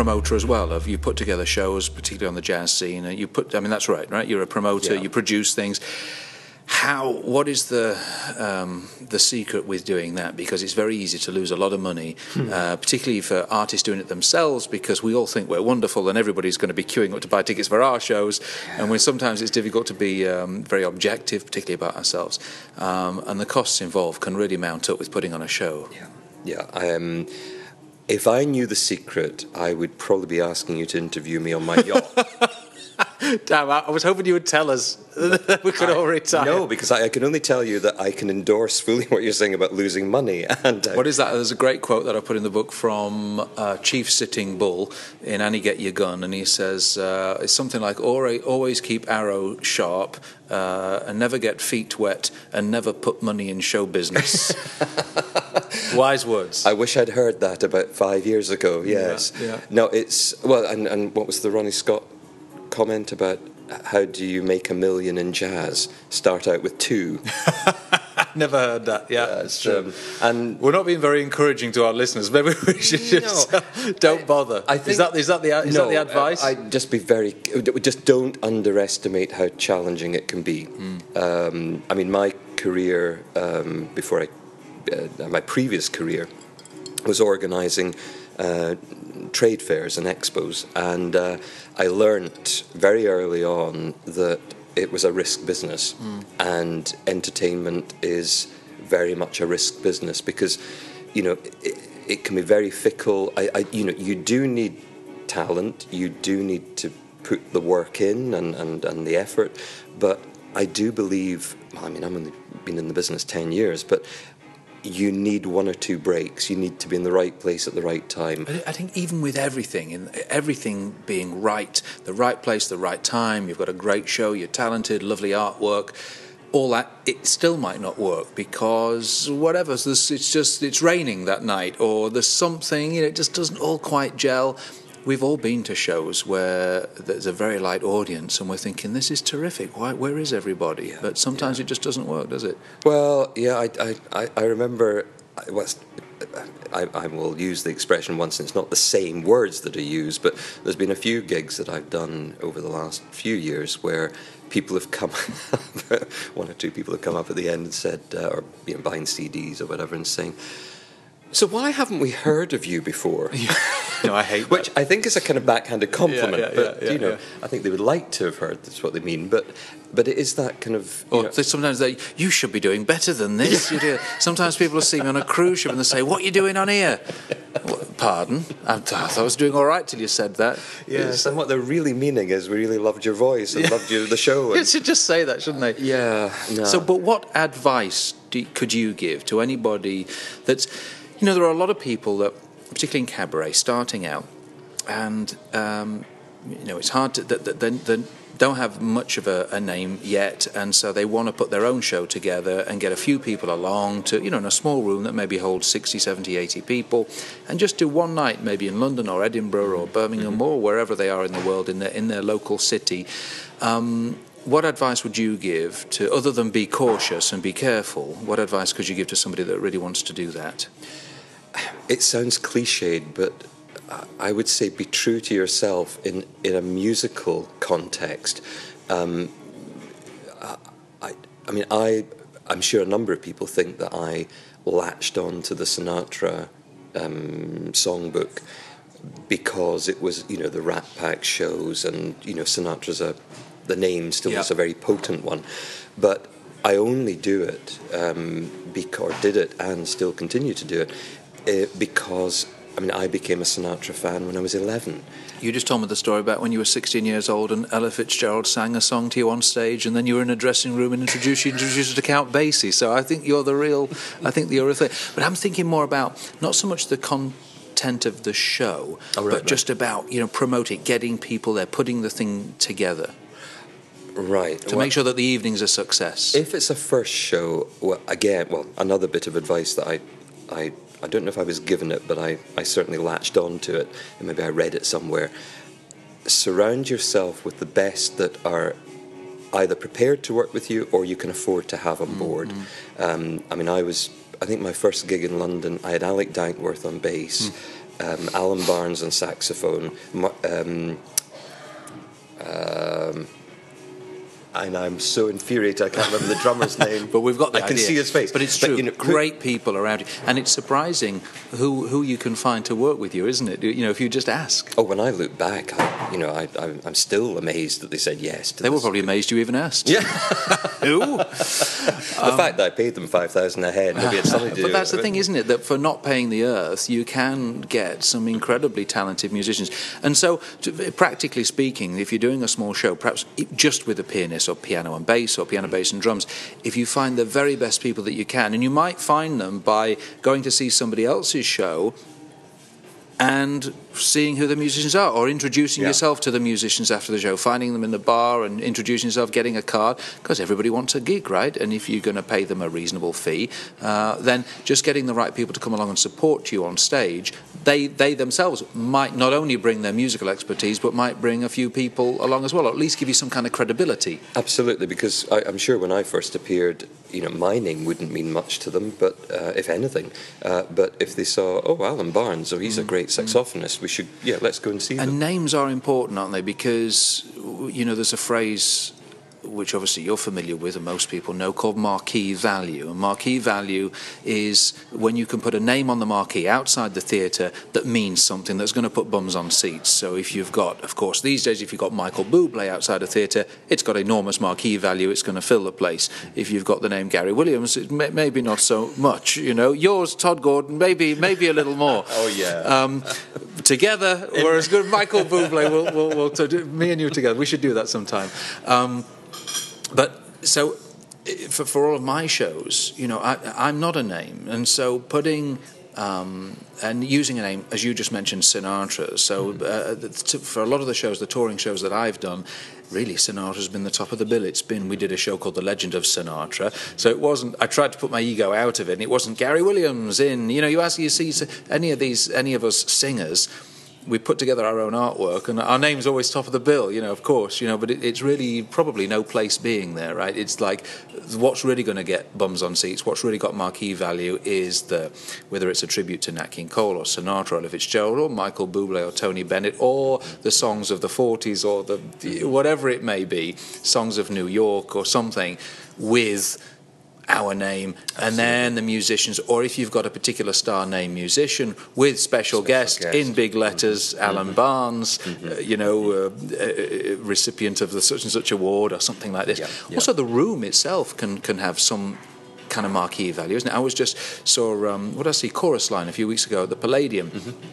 promoter as well. Of you put together shows, particularly on the jazz scene. And you put, I mean, that's right, right? You're a promoter. Yeah. You produce things. How? What is the um, the secret with doing that? Because it's very easy to lose a lot of money, uh, particularly for artists doing it themselves. Because we all think we're wonderful, and everybody's going to be queuing up to buy tickets for our shows. And when sometimes it's difficult to be um, very objective, particularly about ourselves, um, and the costs involved can really mount up with putting on a show. Yeah, yeah. Um, if I knew the secret, I would probably be asking you to interview me on my yacht. Damn, I I was hoping you would tell us that we could all retire. no, because I, I can only tell you that I can endorse fully what you're saying about losing money. And uh, What is that? There's a great quote that I put in the book from uh, Chief Sitting Bull in Annie Get Your Gun, and he says uh, it's something like always keep arrow sharp uh, and never get feet wet and never put money in show business. Wise words. I wish I'd heard that about five years ago. Yes. yeah. No, it's well, and and what was the Ronnie Scott comment about? How do you make a million in jazz? Start out with two. Never heard that. Yeah, it's true. Um, and We're not being very encouraging to our listeners. Maybe we should just don't bother. I is that is that the is no, that the advice? uh, I'd just be very, just don't underestimate how challenging it can be. Hmm. Um, I mean, my career um, before I, uh, my previous career, was organising uh, trade fairs and expos, and uh, I learnt very early on that it was a risk business, and entertainment is very much a risk business because, you know, it, it can be very fickle. I, I, you know, you do need talent, you do need to put the work in and, and, and the effort, but I do believe. I mean, I've only been in the business ten years, but you need one or two breaks. You need to be in the right place at the right time. I think even with everything, in everything being right, the right place, the right time, you've got a great show, you're talented, lovely artwork, all that, it still might not work because whatever, it's just, it's raining that night or there's something, you know, it just doesn't all quite gel. We've all been to shows where there's a very light audience and we're thinking, this is terrific, Why, where is everybody? But sometimes it just doesn't work, does it? Well, yeah, I, I, I, remember. I was. I, I will use the expression once, and it's not the same words that are used, but there's been a few gigs that I've done over the last few years where people have come, one or two people have come up at the end and said, uh, or you know, buying CDs or whatever, and saying, "So why haven't we heard of you before?" No, I hate Which I think is a kind of backhanded compliment, yeah, but yeah, you know. I think they would like to have heard. That's what they mean, but but it is that kind of. you Or know- sometimes they, you should be doing better than this. You do. Sometimes people will see me on a cruise ship and they say, "What are you doing on here?" Well, Pardon, I, I thought I was doing all right till you said that. Yes, and what they're really meaning is we really loved your voice and loved you the show. They And, should just say that, shouldn't they? yeah, no. So, but what advice do, could you give to anybody that's, you know, there are a lot of people that, particularly in cabaret, starting out, and um, you know, it's hard to that, that don't have much of a, a name yet, and so they want to put their own show together and get a few people along to, you know, in a small room that maybe holds 60, 70, 80 people, and just do one night, maybe in London or Edinburgh or Birmingham or wherever they are in the world in their in their local city. Um, what advice would you give to, other than be cautious and be careful? What advice could you give to somebody that really wants to do that? It sounds cliched, but I would say be true to yourself in, in a musical context. Um, I, I mean, I, I'm sure a number of people think that I latched on to the Sinatra um, songbook because it was, you know, the Rat Pack shows and, you know, Sinatra's a, the name still Yeah. is a very potent one. But I only do it, um, bec- or did it and still continue to do it, uh, because, I mean, I became a Sinatra fan when I was 11. You just told me the story about when you were 16 years old and Ella Fitzgerald sang a song to you on stage, and then you were in a dressing room and introduced you introduced to Count Basie. So I think you're the real. I think you're a thing. But I'm thinking more about not so much the content of the show, Oh, right, but right. just about you know promoting, getting people there, putting the thing together Right. to make sure that the evening's a success. If it's a first show, well, again, well, another bit of advice that I, I, I don't know if I was given it, but I, I certainly latched on to it, and maybe I read it somewhere. Surround yourself with the best that are either prepared to work with you or you can afford to have on board. Um, I mean, I was, I think my first gig in London, I had Alec Dankworth on bass. um, Alan Barnes on saxophone. Um, um, and I'm so infuriated I can't remember the drummer's name. but we've got the I idea. can see his face. But it's true. you know, Great people around you, and it's surprising who who you can find to work with you, isn't it? You know, if you just ask. Oh, when I look back, I, you know, I, I, I'm still amazed that they said yes. To They were probably amazed you even asked. Yeah, Who? the um, fact that I paid them five thousand a head, maybe it's something to do. But that's the thing, isn't it? That for not paying the earth, you can get some incredibly talented musicians. And so, to, practically speaking, if you're doing a small show, perhaps just with a pianist or piano and bass or piano, bass and drums, if you find the very best people that you can, and you might find them by going to see somebody else's show and seeing who the musicians are, or introducing Yeah. yourself to the musicians after the show, finding them in the bar and introducing yourself, getting a card, because everybody wants a gig, right? And if you're going to pay them a reasonable fee, uh, then just getting the right people to come along and support you on stage, they they themselves might not only bring their musical expertise, but might bring a few people along as well, or at least give you some kind of credibility. Absolutely, because I, I'm sure when I first appeared, you know, my name wouldn't mean much to them, but uh, if anything, uh, but if they saw, oh, Alan Barnes, oh, he's a great saxophonist, we should, yeah, let's go and see them. And names are important, aren't they? Because you know, there's a phrase which obviously you're familiar with, and most people know, called marquee value. And marquee value is when you can put a name on the marquee outside the theatre that means something that's going to put bums on seats. So if you've got, of course, these days, if you've got Michael Bublé outside a theatre, it's got enormous marquee value. It's going to fill the place. If you've got the name Gary Williams, it may, maybe not so much. You know, yours, Todd Gordon, maybe maybe a little more. Oh, yeah. Um, together, we're as good. Michael Bublé, we'll, we'll, we'll do, me and you together. We should do that sometime. Um, but so for, for all of my shows, you know, I, I'm not a name, and so putting. Um, and using a name, as you just mentioned, Sinatra. So, uh, to, for a lot of the shows, the touring shows that I've done, really Sinatra's been the top of the bill. It's been. We did a show called The Legend of Sinatra. So it wasn't. I tried to put my ego out of it, and it wasn't Gary Williams in. You know, you ask, you see any of these, any of us singers we put together our own artwork, and our name's always top of the bill, you know, of course, you know, but it, it's really probably no place being there, right? It's like what's really going to get bums on seats, what's really got marquee value is the whether it's a tribute to Nat King Cole or Sinatra or Fitzgerald or Michael Bublé or Tony Bennett or the songs of the 40s or the whatever it may be, songs of New York or something with our name, and then the musicians, or if you've got a particular star name musician with special, Special guest, guest. in big letters, Alan Barnes, uh, you know, uh, uh, recipient of the such and such award or something like this. Yeah, yeah. Also, the room itself can can have some kind of marquee value, isn't it? I was just saw um, what did I see chorus line a few weeks ago at the Palladium,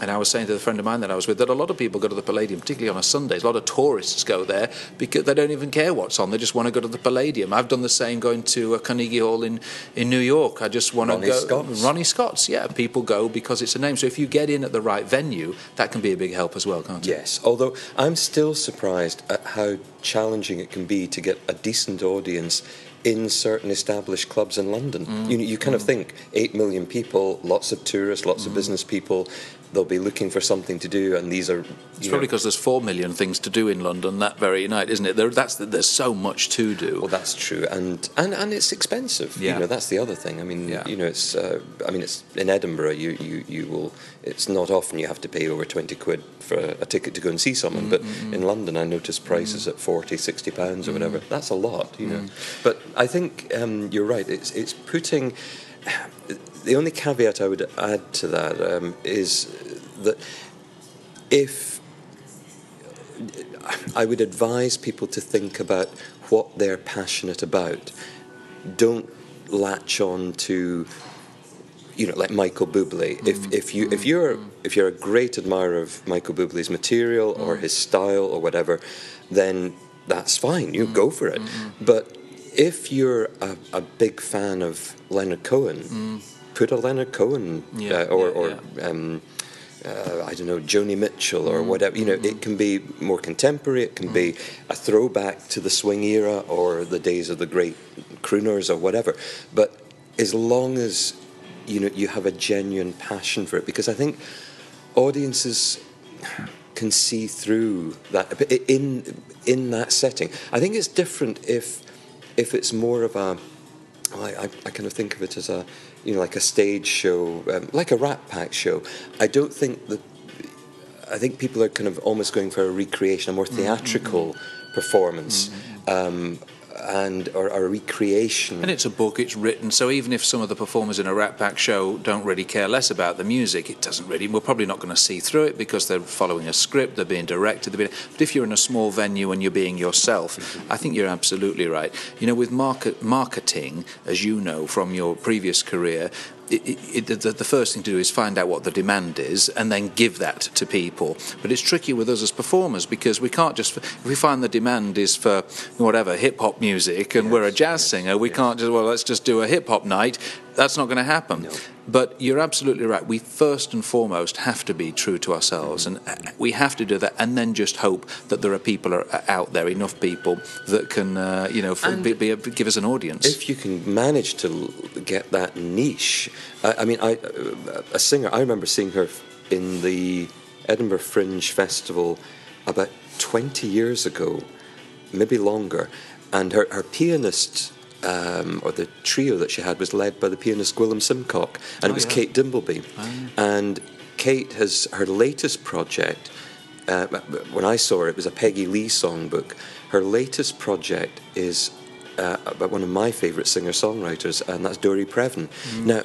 and I was saying to the friend of mine that I was with that a lot of people go to the Palladium, particularly on a Sunday. A lot of tourists go there because they don't even care what's on; they just want to go to the Palladium. I've done the same going to uh, Carnegie Hall in, in New York. I just want to go. Scott's. Ronnie Scott's, yeah. People go because it's a name. So if you get in at the right venue, that can be a big help as well, can't it? Yes, although I'm still surprised at how challenging it can be to get a decent audience in certain established clubs in London. Mm. You, you kind of think 8 million people, lots of tourists, lots Mm. of business people, they'll be looking for something to do, and these are. It's probably because there's four million things to do in London that very night, isn't it? There, that's there's so much to do. Well, that's true, and and, and it's expensive. Yeah. You know, that's the other thing. I mean, Yeah. you know, it's. Uh, I mean, it's in Edinburgh. You, you you will. It's not often you have to pay over twenty quid for a, a ticket to go and see someone. But mm, mm, mm. in London, I noticed prices at 40, 60 pounds or whatever. That's a lot, you know. But I think um, you're right. It's it's putting. The only caveat I would add to that um, is that if I would advise people to think about what they're passionate about. Don't latch on to, you know, like Michael Bublé. If if mm-hmm. you if you're if you're a great admirer of Michael Bublé's material mm-hmm. or his style or whatever, then that's fine. You mm-hmm. go for it. But if you're a, a big fan of Leonard Cohen, put a Leonard Cohen Yeah, uh, or yeah, or um, uh, I don't know, Joni Mitchell or whatever. You know, it can be more contemporary. It can be a throwback to the swing era or the days of the great crooners or whatever. But as long as you know you have a genuine passion for it, because I think audiences can see through that in in that setting. I think it's different if if it's more of a I, I, I, kind of think of it as a, you know, like a stage show, um, like a Rat Pack show. I don't think that. I think people are kind of almost going for a recreation, a more mm-hmm. theatrical mm-hmm. performance. Mm-hmm. Um, and or, recreation. And it's a book, it's written, so even if some of the performers in a Rat Pack show don't really care less about the music, it doesn't really, we're probably not going to see through it because they're following a script, they're being directed. They're being, but if you're in a small venue and you're being yourself, I think you're absolutely right. You know, with market, marketing, as you know from your previous career, it, it, the, the, first thing to do is find out what the demand is and then give that to people. But it's tricky with us as performers because we can't just, if we find the demand is for whatever, hip hop music and yes, we're a jazz yes, singer, we yes. can't just, well, let's just do a hip hop night. That's not going to happen. No. But you're absolutely right. We first and foremost have to be true to ourselves, mm-hmm. and uh, we have to do that, and then just hope that there are people uh, out there, enough people that can, uh, you know, be, be, give us an audience. If you can manage to get that niche, I, I mean, I, uh, a singer. I remember seeing her in the Edinburgh Fringe Festival about 20 years ago, maybe longer, and her, her pianist um, or the trio that she had was led by the pianist Gwilym Simcock, and oh, it was yeah. Kate Dimbleby. Oh, And Kate has her latest project. Uh, when I saw her, it was a Peggy Lee songbook. Her latest project is uh, about one of my favourite singer songwriters, and that's Dory Previn. Mm. Now,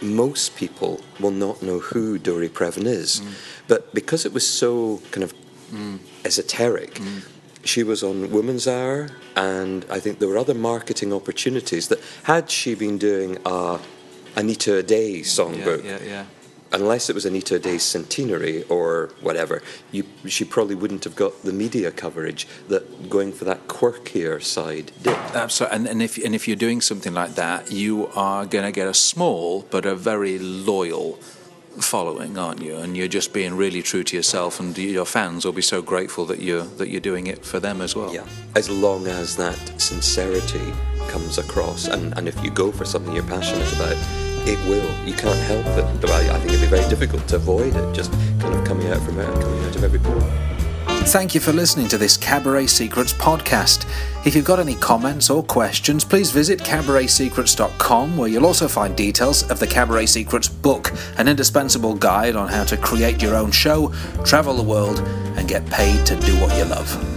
most people will not know who Dory Previn is, mm. but because it was so kind of mm. esoteric, mm she was on Women's Hour, and I think there were other marketing opportunities that had she been doing a Anita O'Day songbook. Yeah, yeah, yeah. Unless it was Anita O'Day's centenary or whatever, you, she probably wouldn't have got the media coverage that going for that quirkier side did. Absolutely, and, and if and if you're doing something like that, you are going to get a small but a very loyal following, aren't you? And you're just being really true to yourself, and your fans will be so grateful that you're that you're doing it for them as well. Yeah, as long as that sincerity comes across, and, and if you go for something you're passionate about, it will. You can't help it. I think it'd be very difficult to avoid it, just kind of coming out from out, coming out of every pore. Thank you for listening to this Cabaret Secrets podcast. If you've got any comments or questions, please visit cabaretsecrets.com, where you'll also find details of the Cabaret Secrets book, an indispensable guide on how to create your own show, travel the world, and get paid to do what you love.